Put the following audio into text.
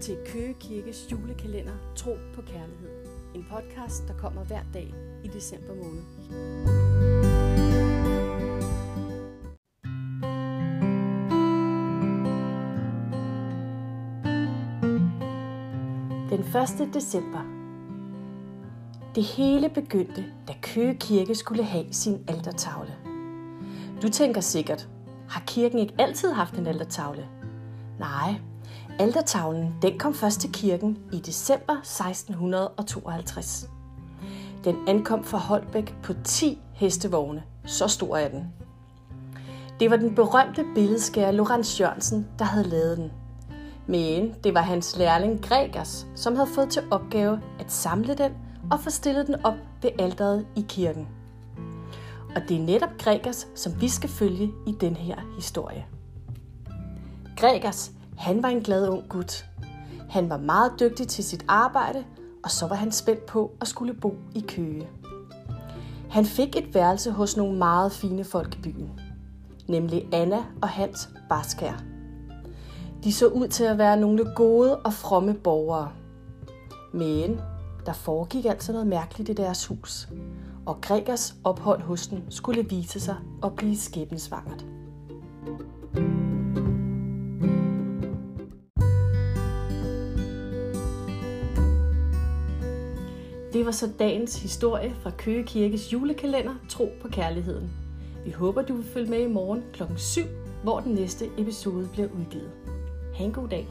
til Køge Kirkes julekalender Tro på Kærlighed. En podcast, der kommer hver dag i december måned. Den 1. december. Det hele begyndte, da Køge Kirke skulle have sin altertavle. Du tænker sikkert, har kirken ikke altid haft en altertavle? Nej, Altertavlen den kom først til kirken i december 1652. Den ankom fra Holbæk på 10 hestevogne. Så stor er den. Det var den berømte billedskærer Lorenz Jørgensen, der havde lavet den. Men det var hans lærling Gregers, som havde fået til opgave at samle den og få stillet den op ved alderet i kirken. Og det er netop Gregers, som vi skal følge i den her historie. Gregers han var en glad ung gut. Han var meget dygtig til sit arbejde, og så var han spændt på at skulle bo i Køge. Han fik et værelse hos nogle meget fine folk i byen, nemlig Anna og Hans Barskær. De så ud til at være nogle gode og fromme borgere. Men der foregik altså noget mærkeligt i deres hus, og Gregers ophold hos dem skulle vise sig at blive skæbnesvangert. Det var så dagens historie fra Køge Kirkes julekalender Tro på Kærligheden. Vi håber, du vil følge med i morgen kl. 7, hvor den næste episode bliver udgivet. Ha' en god dag.